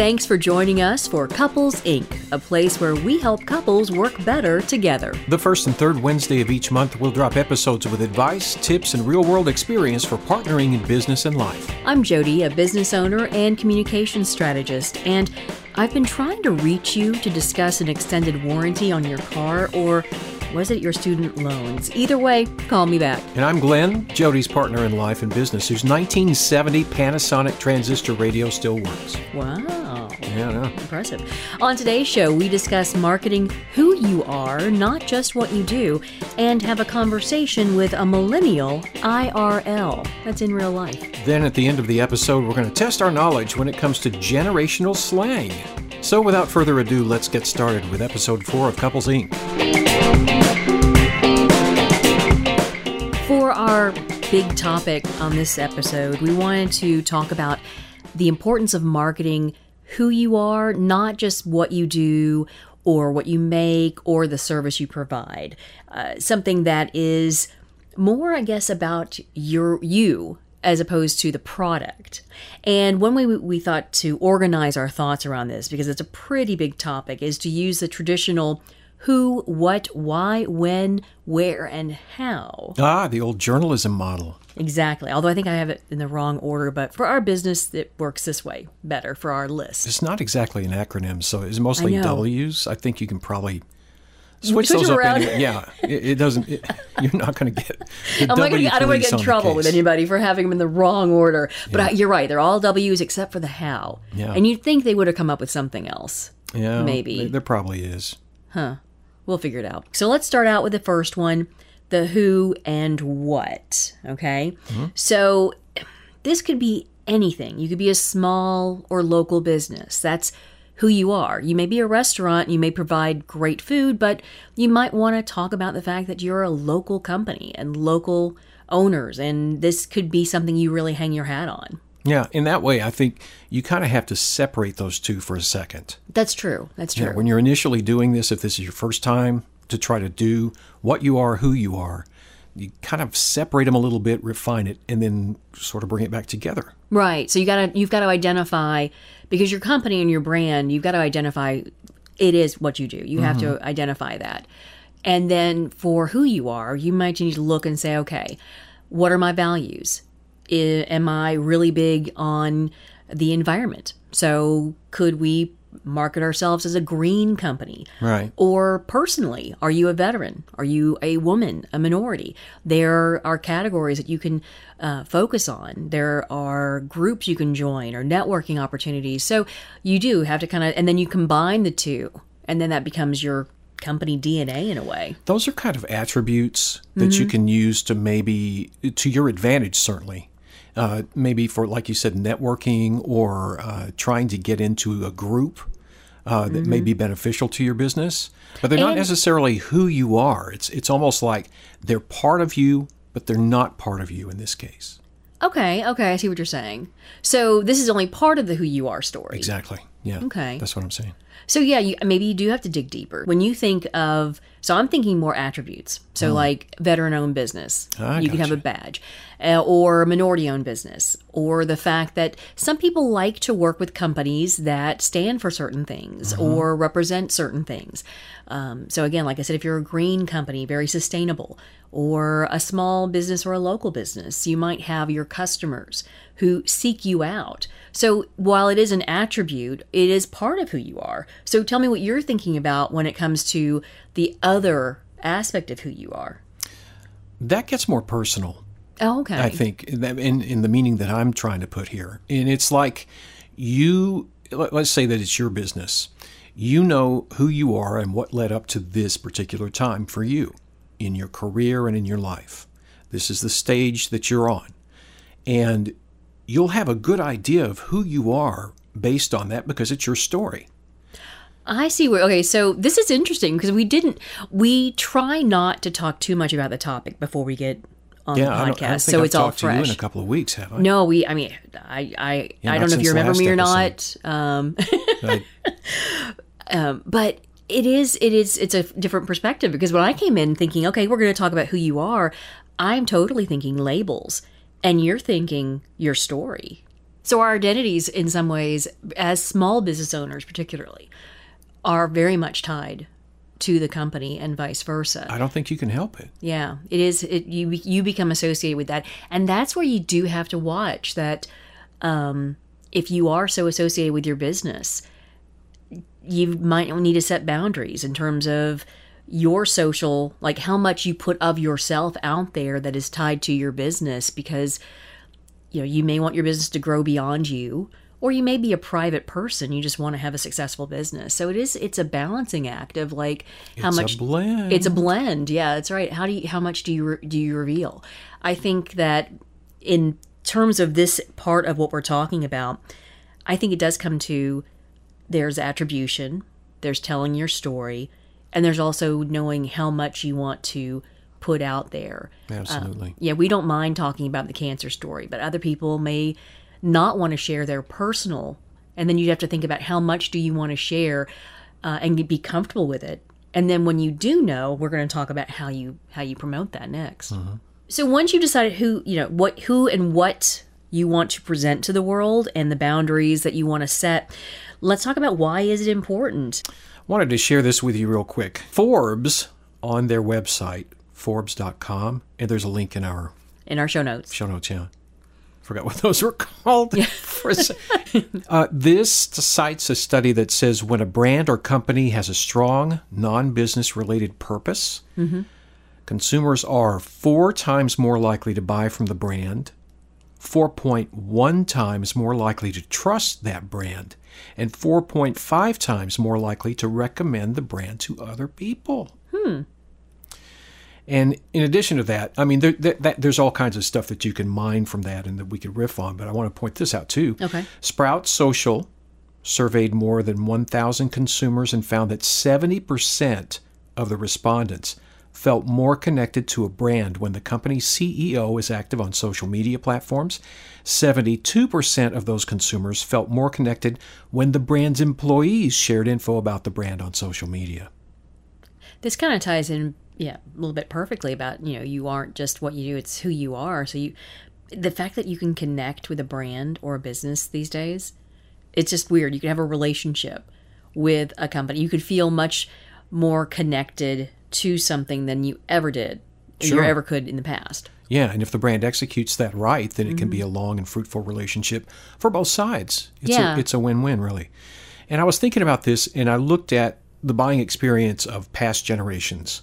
Thanks for joining us for Couples Inc., a place where we help couples work better together. The first and third Wednesday of each month, we'll drop episodes with advice, tips, and real world experience for partnering in business and life. I'm Jody, a business owner and communications strategist, and I've been trying to reach you to discuss an extended warranty on your car or was it your student loans? Either way, call me back. And I'm Glenn, Jody's partner in life and business, whose 1970 Panasonic transistor radio still works. Wow. Yeah, no. Impressive. On today's show, we discuss marketing who you are, not just what you do, and have a conversation with a millennial IRL. That's in real life. Then at the end of the episode, we're going to test our knowledge when it comes to generational slang. So without further ado, let's get started with episode 4 of Couples Inc. For our big topic on this episode, we wanted to talk about the importance of marketing who you are, not just what you do or what you make or the service you provide. Uh, something that is more, I guess, about your you as opposed to the product. And one way we, we thought to organize our thoughts around this, because it's a pretty big topic, is to use the traditional who, what, why, when, where, and how. Ah, the old journalism model. Exactly. Although I think I have it in the wrong order, but for our business, it works this way better for our list. It's not exactly an acronym, so it's mostly I. W's. I think you can probably switch, those up. around. Anyway. Yeah, it, it doesn't. It, you're not going to get. I'm not gonna, W I don't want to get in trouble with anybody for having them in the wrong order. But Yeah. I, you're right. They're all W's except for the how. Yeah. And you'd think they would have come up with something else. Yeah, maybe. there- there probably is. Huh. We'll figure it out. So let's start out with the first one the who and what. Okay. Mm-hmm. So this could be anything. You could be a small or local business. That's who you are. You may be a restaurant, you may provide great food, but you might want to talk about the fact that you're a local company and local owners, and this could be something you really hang your hat on. Yeah, in that way, I think you kind of have to separate those two for a second. That's true. That's true. Yeah, when you're initially doing this, if this is your first time to try to do what you are, who you are, you kind of separate them a little bit, refine it, and then sort of bring it back together. Right. So you gotta you've got to identify because your company and your brand, you've got to identify it is what you do. You have to mm-hmm. identify that. And then for who you are, you might need to look and say, okay, what are my values? I, am I really big on the environment? So could we market ourselves as a green company? Right. Or personally, are you a veteran? Are you a woman, a minority? There are categories that you can uh, focus on. There are groups you can join or networking opportunities. So you do have to kind of, and then you combine the two, and then that becomes your company DNA in a way. Those are kind of attributes that you can use to maybe to your advantage, certainly. Uh, maybe for, like you said, networking or uh, trying to get into a group uh, that may be beneficial to your business. But they're not necessarily who you are. It's it's almost like they're part of you, but they're not part of you in this case. Okay, okay, I see what you're saying. So this is only part of the who you are story. Exactly. Yeah. Okay. That's what I'm saying. So yeah, you, maybe you do have to dig deeper. When you think of, so I'm thinking more attributes. So like veteran-owned business. I you can have a badge, uh, or minority-owned business, or the fact that some people like to work with companies that stand for certain things Uh-huh. or represent certain things. Um, so again, like I said, if you're a green company, very sustainable, or a small business or a local business, you might have your customers who seek you out. So while it is an attribute, it is part of who you are. So tell me what you're thinking about when it comes to the other aspect of who you are. That gets more personal. Oh, okay. I think in in the meaning that I'm trying to put here, and it's like you. Let's say that it's your business. You know who you are and what led up to this particular time for you in your career and in your life. This is the stage that you're on, and you'll have a good idea of who you are based on that because it's your story. I see where. Okay, so this is interesting because we didn't. We try not to talk too much about the topic before we get on Yeah, the I don't, I don't podcast, think so I've it's all talked to you in a couple of weeks, have I? No, we. I mean, I. I. Yeah, I don't know if you remember me or episode. not. Um, I- but it is. It is. It's a different perspective because when I came in thinking, okay, we're going to talk about who you are, I'm totally thinking labels, and you're thinking your story. So our identities, in some ways, as small business owners, particularly, are very much tied to the company and vice versa. I don't think you can help it. Yeah, it is. It, you you become associated with that, and that's where you do have to watch that. Um, if you are so associated with your business, you might need to set boundaries in terms of your social, like how much you put of yourself out there that is tied to your business, because you know you may want your business to grow beyond you or you may be a private person. You just want to have a successful business. So it is it's a balancing act of like how much It's a blend. it's a blend. Yeah that's right. How do you how much do you do you reveal? I think that in terms of this part of what we're talking about i think it does come to there's attribution there's telling your story and there's also knowing how much you want to put out there Absolutely. yeah, we don't mind talking about the cancer story, but other people may not want to share their personal. And then you have to think about how much do you want to share uh, and be comfortable with it. And then when you do know, we're going to talk about how you how you promote that next. So once you decided who you know what who and what you want to present to the world and the boundaries that you want to set, let's talk about why is it important. I Wanted to share this with you real quick. Forbes on their website, Forbes.com, and there's a link in our In our show notes, show notes. Yeah, forgot what those were called. sec. uh, this cites a study that says when a brand or company has a strong non-business related purpose, consumers are four times more likely to buy from the brand, 4.1 times more likely to trust that brand, and 4.5 times more likely to recommend the brand to other people. Hmm. And in addition to that, I mean, there, that, that, there's all kinds of stuff that you can mine from that and that we could riff on, but I want to point this out too. Okay. Sprout Social surveyed more than 1,000 consumers and found that 70% of the respondents felt more connected to a brand when the company's CEO is active on social media platforms. 72% of those consumers felt more connected when the brand's employees shared info about the brand on social media. this kind of ties in yeah a little bit perfectly about you know you aren't just what you do it's who you are so you the fact that you can connect with a brand or a business these days it's just weird you can have a relationship with a company you could feel much more connected to something than you ever did or you ever could in the past Yeah, and if the brand executes that right, then it can be mm-hmm. a long and fruitful relationship for both sides. It's Yeah. a, it's a win-win, really. And I was thinking about this, and I looked at the buying experience of past generations.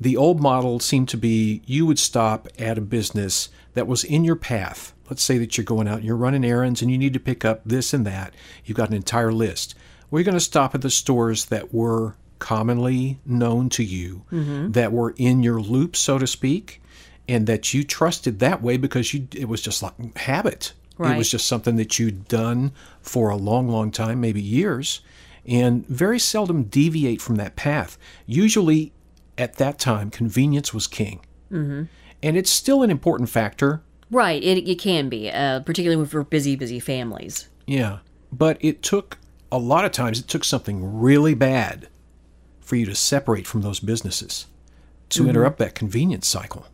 The old model seemed to be you would stop at a business that was in your path. Let's say that you're going out and you're running errands and you need to pick up this and that. You've got an entire list. We're going to stop at the stores that were commonly known to you, that were in your loop, so to speak, and that you trusted that way because you it was just like habit. It was just something that you'd done for a long, long time, maybe years, and very seldom deviate from that path. Usually, at that time, convenience was king. Mm-hmm. And it's still an important factor, right it, it can be uh, particularly for busy busy families yeah. But it took a lot of times, it took something really bad for you to separate from those businesses to mm-hmm. interrupt that convenience cycle.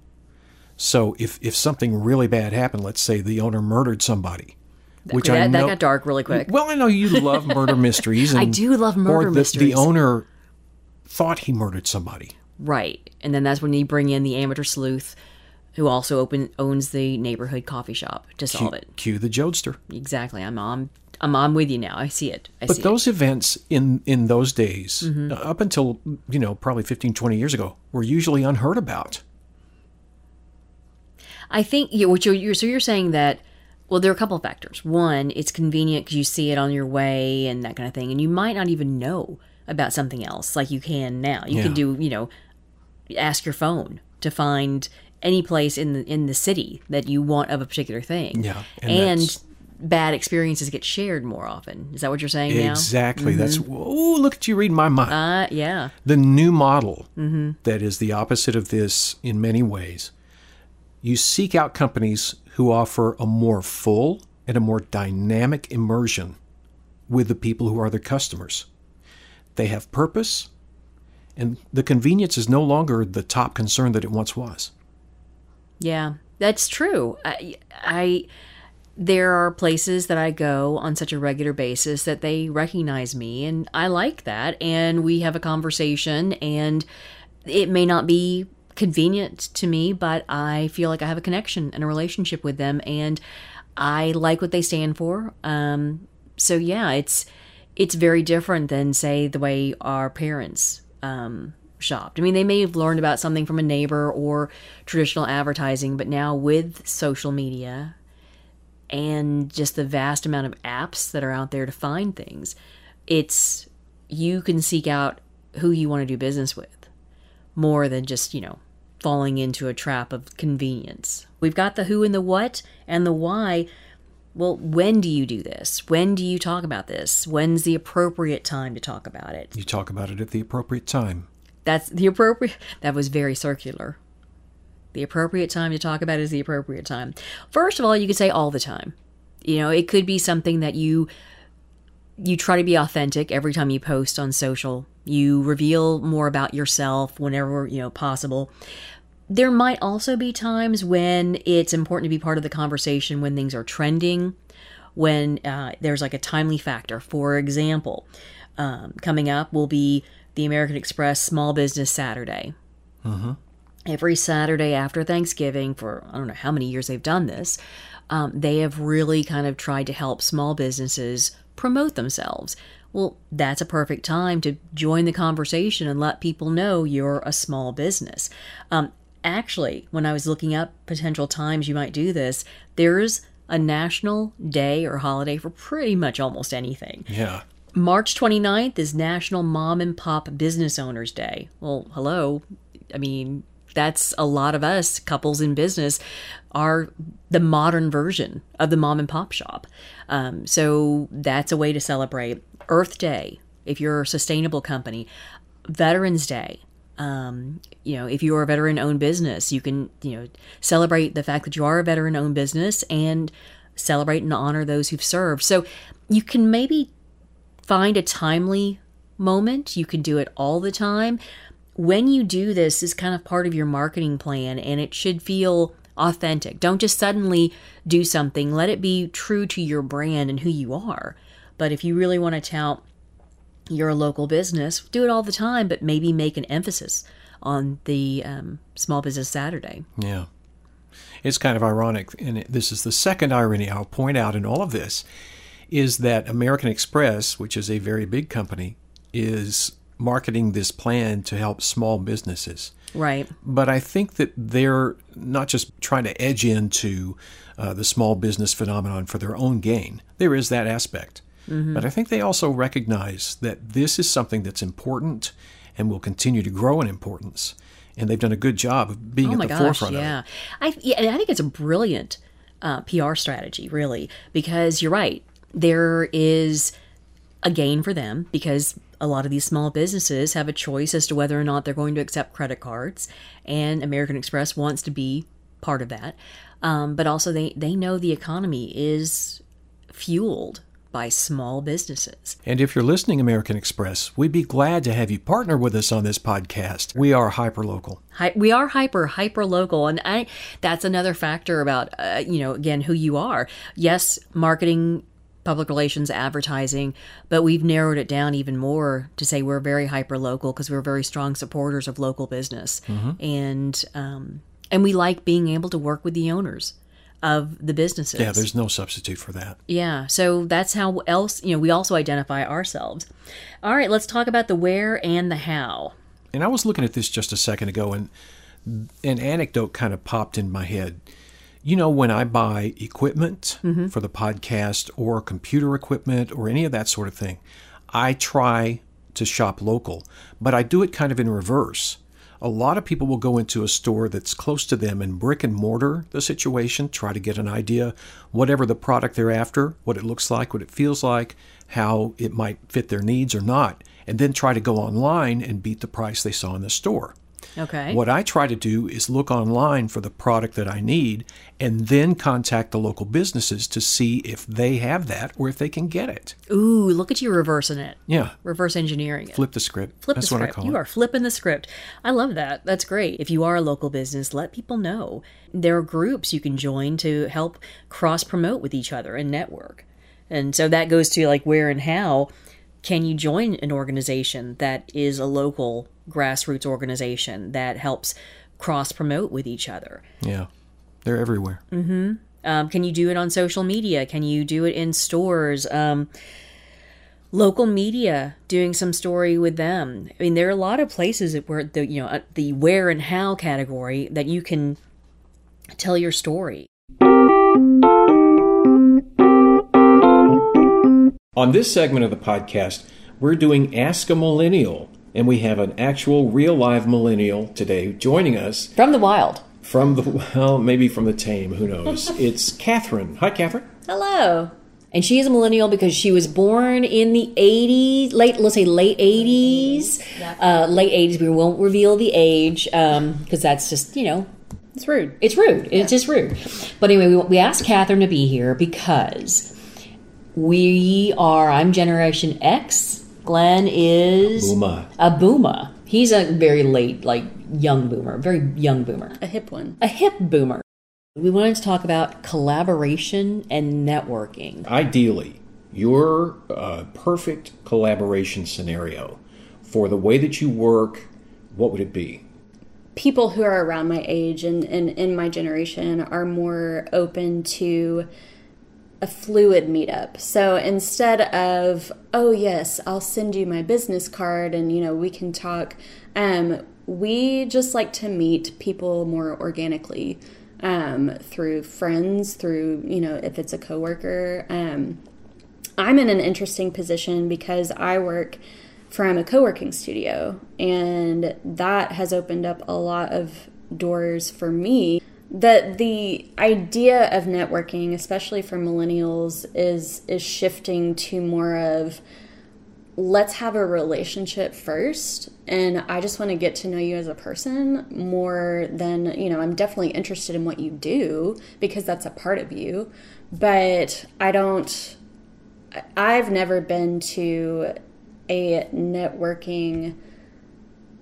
So if, if something really bad happened, let's say the owner murdered somebody, which that, I know that got dark really quick Well, I know you love murder mysteries. And, I do love murder mysteries. or the, mysteries. The owner thought he murdered somebody. Right. And then that's when you bring in the amateur sleuth who also open owns the neighborhood coffee shop to solve it. Cue the Jodester. Exactly. I'm on I'm on with you now. I see it. I But see those events in in those days, Mm-hmm. uh, up until you know probably 15, 20 years ago, were usually unheard about. I think yeah, what you're, you're so you're saying that well there are a couple of factors. One, it's convenient because you see it on your way and that kind of thing and you might not even know about something else like you can now. You can do, you know, ask your phone to find any place in the in the city that you want of a particular thing. Yeah, and And, bad experiences get shared more often. Is that what you're saying now? Exactly. That's oh, look at you reading my mind. Uh, yeah. the new model that is the opposite of this in many ways. You seek out companies who offer a more full and a more dynamic immersion with the people who are their customers. They have purpose, and the convenience is no longer the top concern that it once was. Yeah, that's true. I, I there are places that I go on such a regular basis that they recognize me, and I like that. And we have a conversation, and it may not be convenient to me, but I feel like I have a connection and a relationship with them, and I like what they stand for. Um, so yeah, it's it's very different than say the way our parents um, shopped. I mean, they may have learned about something from a neighbor or traditional advertising, but now with social media and just the vast amount of apps that are out there to find things, it's you can seek out who you want to do business with more than just, you know, falling into a trap of convenience. We've got the who and the what and the why. Well, when do you do this? When do you talk about this? When's the appropriate time to talk about it? You talk about it at the appropriate time. That's the appropriate. That was very circular. The appropriate time to talk about is the appropriate time. First of all, you could say all the time. You know, it could be something that you you try to be authentic every time you post on social. You reveal more about yourself whenever, you know, possible. There might also be times when it's important to be part of the conversation when things are trending, when uh, there's like a timely factor. For example, um, coming up will be the American Express Small Business Saturday. Mm-hmm. Every Saturday after Thanksgiving, for I don't know how many years they've done this, um, they have really kind of tried to help small businesses promote themselves. Well, that's a perfect time to join the conversation and let people know you're a small business. Um, actually, when I was looking up potential times you might do this, there's a national day or holiday for pretty much almost anything. Yeah. March 29th is National Mom and Pop Business Owners Day. Well, hello. I mean, that's a lot of us couples in business are the modern version of the mom and pop shop. Um, so that's a way to celebrate Earth Day if you're a sustainable company, Veterans Day. Um, you know, if you're a veteran-owned business, you can you know celebrate the fact that you are a veteran-owned business and celebrate and honor those who've served. So you can maybe find a timely moment. You can do it all the time. When you do this is kind of part of your marketing plan and it should feel authentic. Don't just suddenly do something. Let it be true to your brand and who you are. But if you really want to tout your local business, do it all the time, but maybe make an emphasis on the um, Small Business Saturday. Yeah. It's kind of ironic, and this is the second irony I'll point out in all of this, is that American Express, which is a very big company, is marketing this plan to help small businesses. Right. But I think that they're not just trying to edge into uh, the small business phenomenon for their own gain. There is that aspect. Mm-hmm. But I think they also recognize that this is something that's important and will continue to grow in importance. And they've done a good job of being oh at the gosh, forefront yeah. of it. I, yeah, I think it's a brilliant uh, PR strategy, really, because you're right. There is a gain for them because a lot of these small businesses have a choice as to whether or not they're going to accept credit cards, and American Express wants to be part of that. Um, but also, they, they know the economy is fueled by small businesses. And if you're listening, American Express, we'd be glad to have you partner with us on this podcast. We are hyper-local. Hi, we are hyper hyper local, and I that's another factor about uh, you know again who you are. Yes, marketing public relations advertising, but we've narrowed it down even more to say we're very hyper local because we're very strong supporters of local business, Mm-hmm. and um, and we like being able to work with the owners of the businesses. Yeah, there's no substitute for that. Yeah, so that's how else you know we also identify ourselves. All right, let's talk about the where and the how. And I was looking at this just a second ago, and an anecdote kind of popped in my head. You know, when I buy equipment mm-hmm. for the podcast or computer equipment or any of that sort of thing, I try to shop local, but I do it kind of in reverse. A lot of people will go into a store that's close to them and brick and mortar the situation, try to get an idea, whatever the product they're after, what it looks like, what it feels like, how it might fit their needs or not, and then try to go online and beat the price they saw in the store. Okay. What I try to do is look online for the product that I need and then contact the local businesses to see if they have that or if they can get it. Ooh, look at you reversing it. Yeah. Reverse engineering it. Flip the script. Flip That's the what I script. you it. are flipping the script. I love that. That's great. If you are a local business, let people know. There are groups you can join to help cross promote with each other and network. And so that goes to like where and how can you join an organization that is a local grassroots organization that helps cross promote with each other? Yeah. They're everywhere. Um, can you do it on social media? Can you do it in stores? Um, local media doing some story with them. I mean, there are a lot of places that where the you know uh, the where and how category that you can tell your story. On this segment of the podcast, we're doing Ask a Millennial, and we have an actual real live millennial today joining us From the wild. from the, well, maybe from the tame, who knows. it's Catherine. Hi, Catherine. Hello. And she is a millennial because she was born in the 80s, late, let's say late 80s. Uh, late 80s. We won't reveal the age because that's just, you know, It's rude. It's rude. It's just rude. But anyway, we, we asked Catherine to be here because we are, I'm Generation X. Glenn is Uma. a boomer. He's a very late, like young boomer, very young boomer, A hip one. a hip boomer. We wanted to talk about collaboration and networking. Ideally, your uh, perfect collaboration scenario for the way that you work, what would it be? People who are around my age and, and in my generation are more open to a fluid meetup. So instead of, oh yes, I'll send you my business card and you know we can talk, um, we just like to meet people more organically um, through friends, through you know if it's a coworker. Um, I'm in an interesting position because I work from a co working studio, and that has opened up a lot of doors for me. That the idea of networking, especially for millennials, is is shifting to more of let's have a relationship first and i just want to get to know you as a person more than you know i'm definitely interested in what you do because that's a part of you but i don't i've never been to a networking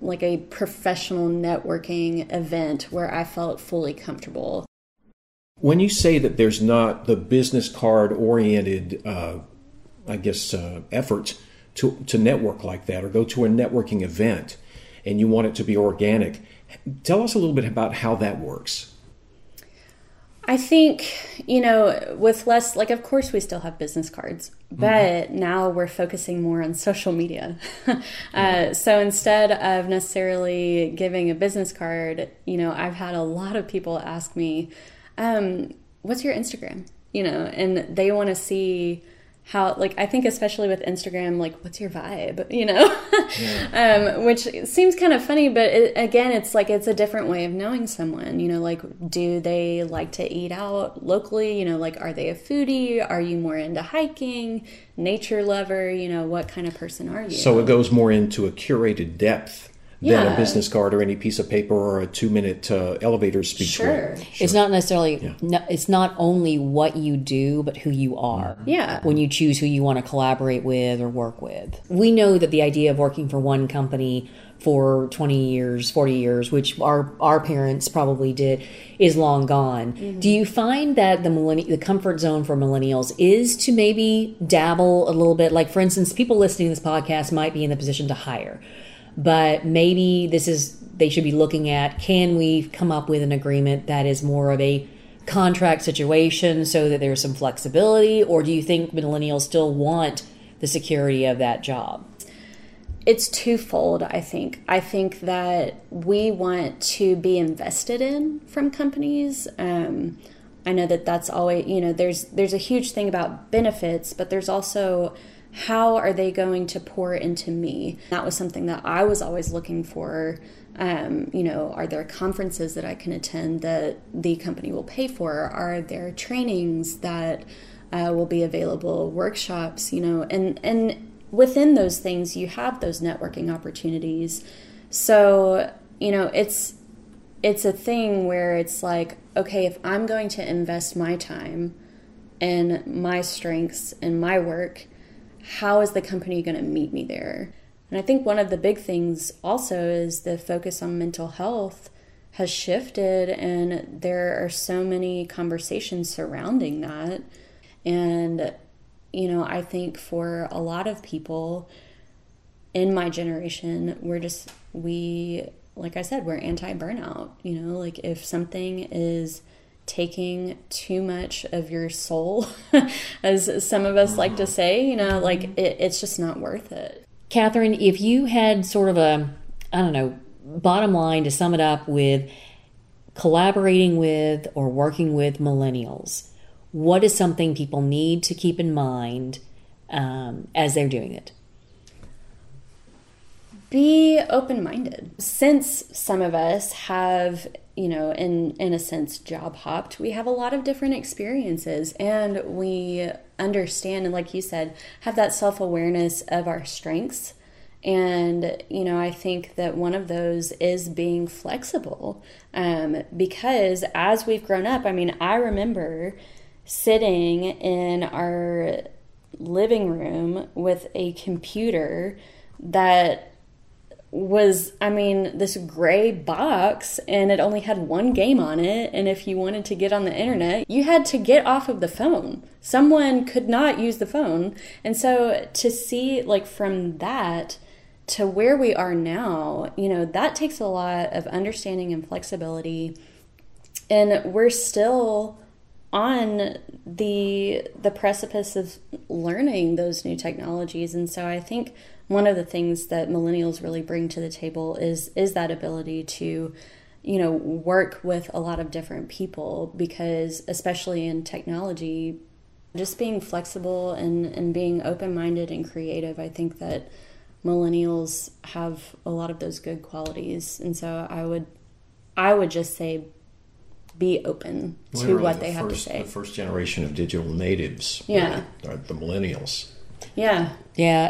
like a professional networking event where i felt fully comfortable When you say that there's not the business card oriented, uh, I guess, uh, effort to, to network like that or go to a networking event and you want it to be organic, tell us a little bit about how that works. I think, you know, with less, like, of course, we still have business cards, but now we're focusing more on social media. uh, so instead of necessarily giving a business card, you know, I've had a lot of people ask me, um, what's your Instagram? You know, and they want to see how, like, I think especially with Instagram, like, what's your vibe? You know, um, which seems kind of funny, but it, again, it's like it's a different way of knowing someone. You know, like, do they like to eat out locally? You know, like, are they a foodie? Are you more into hiking, nature lover? You know, what kind of person are you? So it goes more into a curated depth than a business card or any piece of paper or a two minute uh, elevator speech. Sure. way. It's not necessarily. No, it's not only what you do, but who you are. Yeah. When you choose who you want to collaborate with or work with, we know that the idea of working for one company for 20 years, 40 years, which our our parents probably did, is long gone. Do you find that the millenni- the comfort zone for millennials is to maybe dabble a little bit? Like, for instance, people listening to this podcast might be in the position to hire but maybe this is they should be looking at can we come up with an agreement that is more of a contract situation so that there's some flexibility? Or do you think millennials still want the security of that job? It's twofold i think. I think that we want to be invested in from companies. Um, i know that that's always you know there's there's a huge thing about benefits but there's also how are they going to pour into me? That was something that i was always looking for. Um, you know are there conferences that i can attend that the company will pay for? Are there trainings that uh, will be available? Workshops you know and and within those things you have those networking opportunities. So you know, it's it's a thing where it's like, okay, if I'm going to invest my time and my strengths and my work, how is the company going to meet me there? And I think one of the big things also is the focus on mental health has shifted, and there are so many conversations surrounding that. And, you know, I think for a lot of people in my generation, we're just, we, like I said, we're anti burnout. You know, like if something is taking too much of your soul, as some of us like to say, you know, like it, it's just not worth it. Catherine, if you had sort of a, I don't know, bottom line to sum it up with collaborating with or working with millennials, what is something people need to keep in mind um, as they're doing it? Be open minded. Since some of us have, you know, in, in a sense, job hopped, we have a lot of different experiences and we understand, and like you said, have that self awareness of our strengths. And, you know, I think that one of those is being flexible um, because as we've grown up, I mean, I remember sitting in our living room with a computer that was I mean this gray box and it only had one game on it and if you wanted to get on the internet you had to get off of the phone. Someone could not use the phone. And so to see like from that to where we are now you know that takes a lot of understanding and flexibility. And we're still on the the precipice of learning those new technologies. And so I think one of the things that millennials really bring to the table is is that ability to you know work with a lot of different people because especially in technology just being flexible and and being open-minded and creative i think that millennials have a lot of those good qualities and so i would i would just say be open to Literally what the they have to say The first generation of digital natives. Yeah. Are the millennials. yeah Yeah,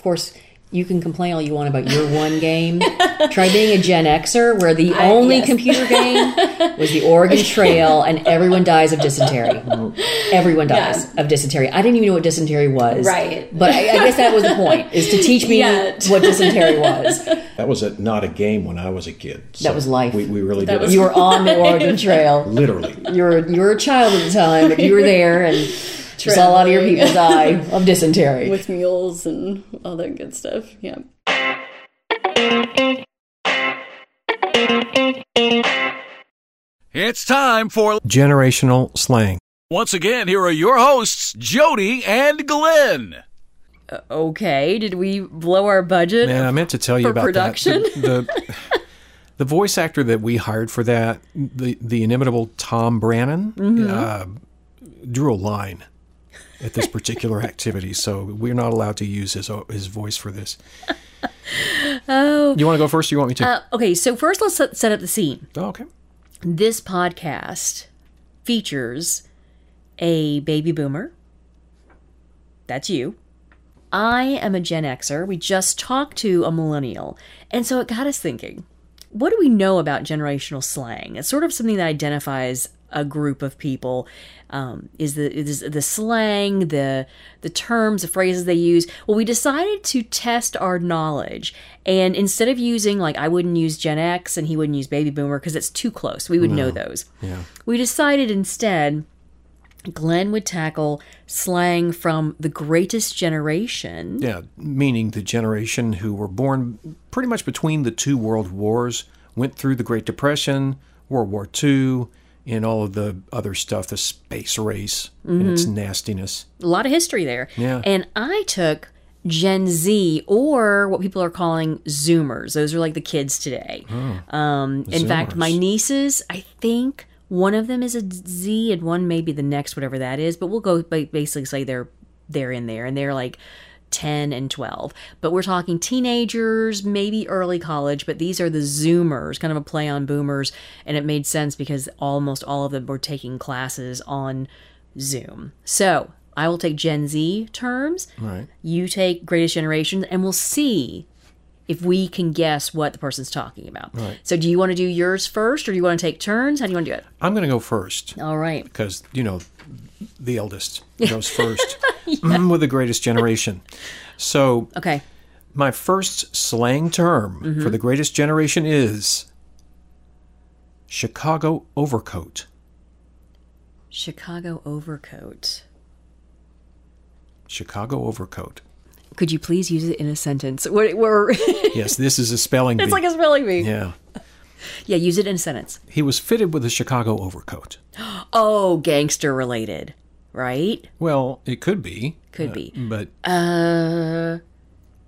of of course, you can complain all you want about your one game. Try being a Gen Xer where the I- only yes. computer game was the Oregon Trail and everyone dies of dysentery. Everyone dies Yeah. of dysentery. I didn't even know what dysentery was. Right. But I, I guess that was the point, is to teach me Yeah. what dysentery was. That was a, not a game when I was a kid. That was life. We, we really That did was- You were on the Oregon Trail. Literally. You were, you were a child at the time, but you were there and you saw a lot of your people die of dysentery. with mules and all that good stuff yeah It's time for. Generational slang. Once again, here are your hosts, Jody and Glenn. Okay, did we blow our budget? Man, I meant to tell you about production? that. The, the, the voice actor that we hired for that, the, the inimitable Tom Brannan, Mm-hmm. uh, drew a line at this particular activity. So we're not allowed to use his, his voice for this. Oh. You want to go first or you want me to? Uh, okay, so first let's set, up the scene. oh, okay. This podcast features a baby boomer. That's you. I am a Gen Xer. We just talked to a millennial. And so it got us thinking what do we know about generational slang? It's sort of something that identifies a group of people. Um, is the is the slang, the the terms, the phrases they use? Well, we decided to test our knowledge, and instead of using like I wouldn't use Gen X and he wouldn't use Baby Boomer because it's too close, we would know those. Yeah. We decided instead Glenn would tackle slang from the greatest generation. Yeah, meaning the generation who were born pretty much between the two world wars, went through the Great Depression, World War II, and all of the other stuff, the space race and its nastiness. A lot of history there. Yeah. And I took Gen Z or what people are calling Zoomers. Those are like the kids today. um, in fact, my nieces, I think one of them is a Z and one may be the next, whatever that is. But we'll go basically say they're they're in there and they're like 10 and 12. But we're talking teenagers, maybe early college, but these are the Zoomers, kind of a play on boomers. And it made sense because almost all of them were taking classes on Zoom. So I will take Gen Z terms. Right. You take greatest generation, and we'll see if we can guess what the person's talking about. Right. So do you want to do yours first or do you want to take turns? How do you want to do it? I'm going to go first All right. because, you know, the eldest goes first mm, with the greatest generation. So, Okay. my first slang term Mm-hmm. for the greatest generation is Chicago overcoat. Chicago overcoat. Chicago overcoat. Could you please use it in a sentence? We're, we're Yes, this is a spelling bee. it's like a spelling bee. yeah. Yeah, use it in a sentence. He was fitted with a Chicago overcoat. Oh, gangster related, right? Well, it could be. Could uh, be. But Uh,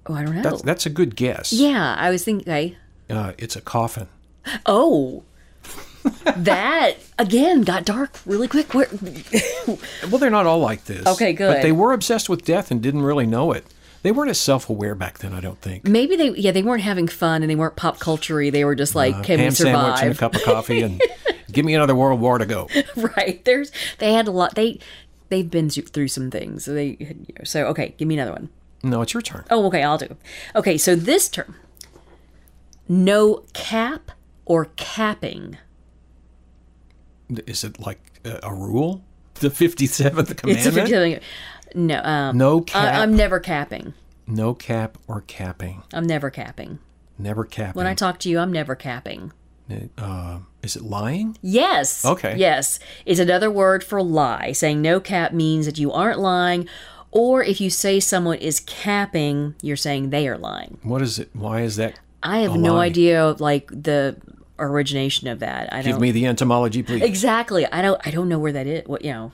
oh, I don't know. that's, that's a good guess. yeah, I was thinking. Okay. Uh, it's a coffin. Oh, that again got dark really quick. Where, Well, they're not all like this. Okay, good. But they were obsessed with death and didn't really know it. They weren't as self aware back then, I don't think. Maybe they, yeah, they weren't having fun and they weren't pop culture They were just like, uh, can we survive? Sandwich and a cup of coffee and give me another World War to go. Right. There's, they had a lot, they, they've been through some things. So they, you so, okay, give me another one. No, it's your turn. Oh, okay, I'll do. Okay, so this term, no cap or capping. Is it like a, a rule? The 57th commandment? It's a 57th. No, um, no cap. I, I'm never capping. no cap or capping. I'm never capping. Never capping. When I talk to you, I'm never capping. uh, is it lying? Yes. Okay. Yes. It's another word for lie. Saying no cap means that you aren't lying, or if you say someone is capping, you're saying they are lying. What is it? Why is that? I have no lie. idea like the origination of that. I Give don't me the entomology, please. exactly. I don't. I don't know where that is. What you know.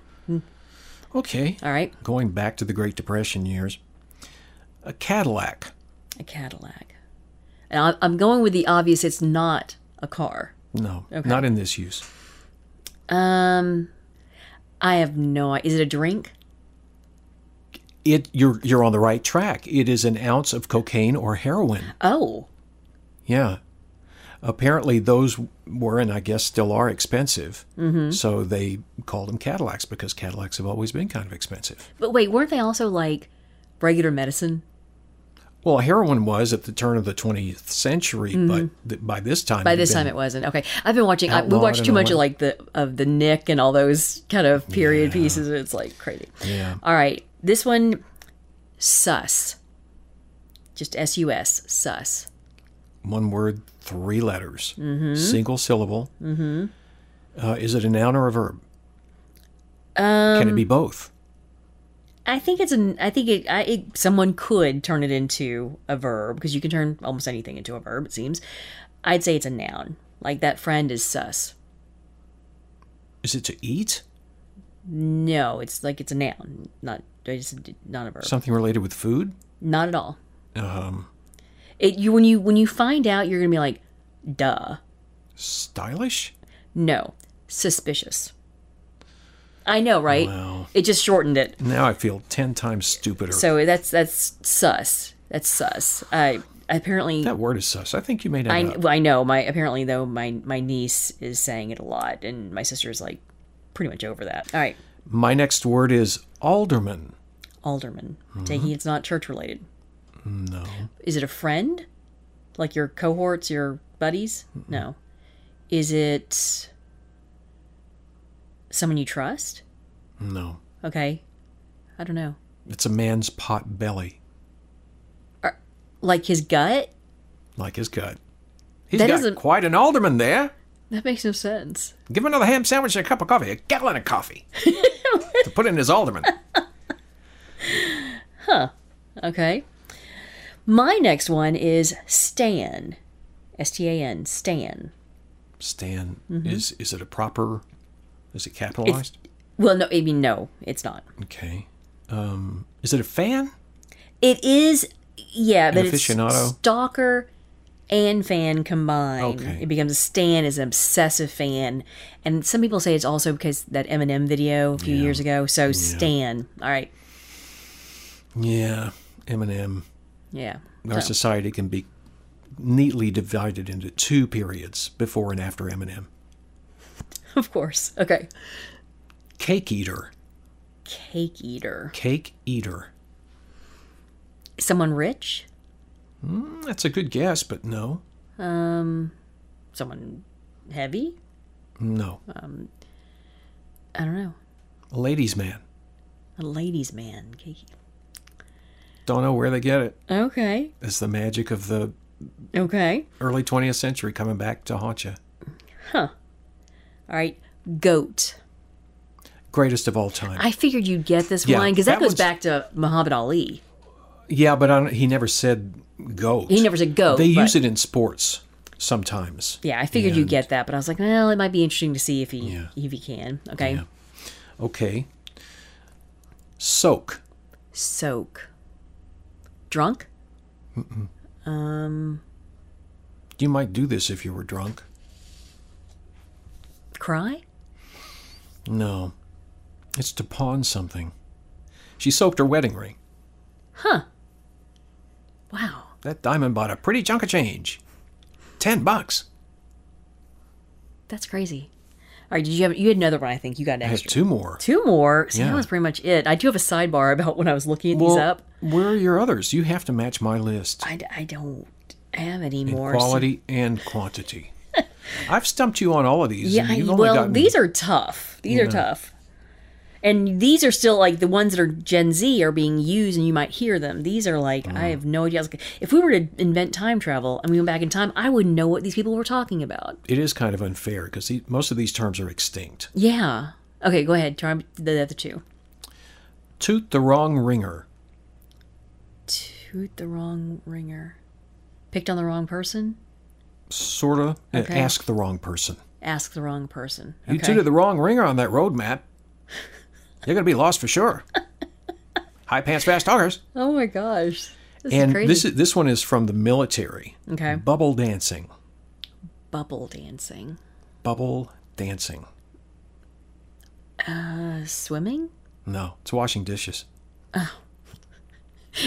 Okay. All right. Going back to the Great Depression years, a Cadillac. A Cadillac. And I'm going with the obvious. It's not a car. No, okay. not in this use. Um, I have no. Is it a drink? It you're you're on the right track. It is an ounce of cocaine or heroin. Oh, Yeah. Apparently, those were and I guess still are expensive. Mm-hmm. So they called them Cadillacs because Cadillacs have always been kind of expensive. but wait, weren't they also like regular medicine? Well, heroin was at the turn of the 20th century, but th- by this time, Mm-hmm. By this time, it wasn't. Okay, I've been watching. I, we watched too much of like the of the Knick and all those kind of period pieces. It's like crazy. Yeah. All right, this one, sus. Just S U S sus. one word, three letters, single syllable. Mm-hmm. Uh, is it a noun or a verb? Um, Can it be both? I think it's an. I think it, I, it. Someone could turn it into a verb because you can turn almost anything into a verb. It seems. I'd say it's a noun. Like that friend is sus. Is it to eat? No, it's like it's a noun, not it's not a verb. Something related with food? Not at all. Um, It you when you when you find out, you're gonna be like, duh. stylish? No, suspicious. I know, right? Wow. It just shortened it. Now I feel ten times stupider. So that's that's sus. That's sus. I apparently that word is sus. I think you made that I up. I know my apparently though my my niece is saying it a lot and my sister is like pretty much over that. All right, My next word is alderman. alderman. Mm-hmm. Taking it's not church related. No. Is it a friend? Like your cohorts, your buddies? No. Is it someone you trust? No. Okay. I don't know. It's a man's pot belly, Like his gut? like his gut. He's That got quite an alderman there. That makes no sense. Give him another ham sandwich and a cup of coffee, a gallon of coffee. to put in his alderman. Huh. Okay. My next one is Stan. S T A N. Stan. Stan, Mm-hmm. is is it a proper? Is it capitalized? Well, no, I mean, no, it's not. okay. Um, is it a fan? It is, yeah, but it's aficionado? stalker and fan combined. Okay. It becomes a stan is an obsessive fan, and some people say it's also because that Eminem video a few years ago. So Stan, all right, Yeah, Eminem. Yeah, Our So, society can be neatly divided into two periods before and after Eminem. of course. Okay, Cake eater. cake eater, Cake eater. someone rich. That's a good guess, but no. Um, someone heavy? No. Um, I don't know. A ladies' man. A ladies' man. Okay. Don't know where they get it. Okay. It's the magic of the Okay. early 20th century coming back to haunt you. Huh. All right. Goat. Greatest of all time. I figured you'd get this Yeah, one because that, that goes back to Muhammad Ali. yeah, but he never said goat. He never said goat. They use it in sports sometimes. Yeah, I figured you'd get that, but I was like, well, it might be interesting to see if he Yeah. if he can. Okay. Yeah. Okay. Soak. Soak. Drunk? Um You might do this if you were drunk. Cry? No. It's to pawn something. She soaked her wedding ring. Huh. Wow. That diamond bought a pretty chunk of change. Ten bucks. That's crazy. All right, did you have you had another one? I think you got an I had extra. two more. Two more. See, that was pretty much it. I do have a sidebar about when I was looking at these up. where are your others? You have to match my list. I, I don't have any more. quality and quantity. I've stumped you on all of these. Yeah, and you've only well, gotten, these are tough. These are tough. And these are still like the ones that are Gen Z are being used, and you might hear them. These are like I mm. have no idea. I was like, If we were to invent time travel and we went back in time, I wouldn't know what these people were talking about. It is kind of unfair because most of these terms are extinct. Yeah. Okay, go ahead. Try the other two. Toot the wrong ringer. Toot the wrong ringer. Picked on the wrong person. Sorta. Okay. Ask the wrong person. Ask the wrong person. You Okay. tooted the wrong ringer on that road map. You're going to be lost for sure. High pants, fast talkers. oh my gosh. This And is crazy. this is, this one is from the military. okay. Bubble dancing. Bubble dancing. Bubble dancing. Uh, swimming. No, it's washing dishes. Oh.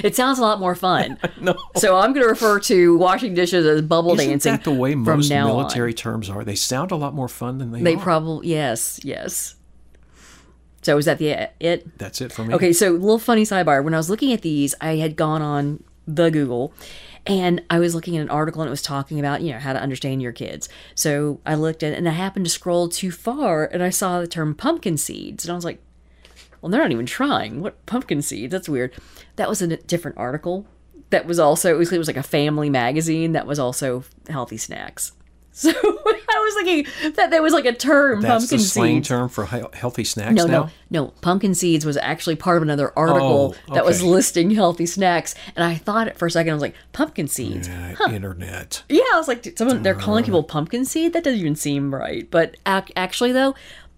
It sounds a lot more fun. No. So I'm going to refer to washing dishes as bubble Isn't dancing. that the way most military terms are? They sound a lot more fun than they, They probably yes, yes. So is that the it? That's it for me. Okay, so a little funny sidebar. When I was looking at these, I had gone on the Google and I was looking at an article and it was talking about, you know, how to understand your kids. So I looked at it and I happened to scroll too far and I saw the term pumpkin seeds. And I was like, well, they're not even trying. What pumpkin seeds? That's weird. That was a different article. That was also, it was, it was like a family magazine that was also healthy snacks. So I was thinking that there was like a term, That's pumpkin the slang seeds. term for he- healthy snacks No, now? no, no. Pumpkin seeds was actually part of another article Oh, that was listing healthy snacks, and I thought it for a second. I was like, pumpkin seeds. Yeah, Uh, Internet. Yeah, I was like, someone they're calling people pumpkin seed. That doesn't even seem right. But ac- actually, though,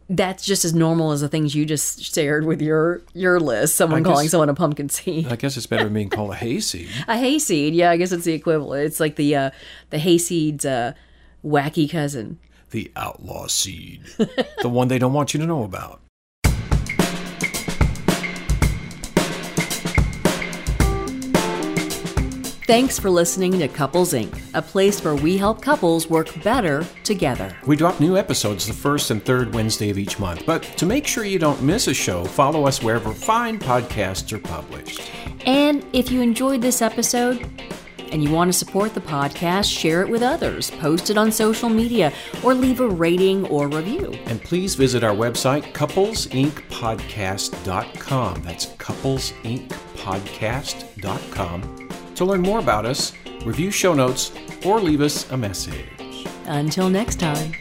that's just as normal as the things you just shared with your your list. Someone I calling someone a pumpkin seed, I guess it's better than being called a hayseed. a hayseed. Yeah, I guess it's the equivalent. It's like the uh, the hayseed's uh, wacky cousin. The outlaw seed. the one they don't want you to know about. Thanks for listening to Couples Inc., a place where we help couples work better together. We drop new episodes the first and third Wednesday of each month, but to make sure you don't miss a show, follow us wherever fine podcasts are published. And if you enjoyed this episode and you want to support the podcast, share it with others, post it on social media, or leave a rating or review. And please visit our website, couplesincpodcast.com. That's couplesincpodcast.com to learn more about us, review show notes, or leave us a message. Until next time.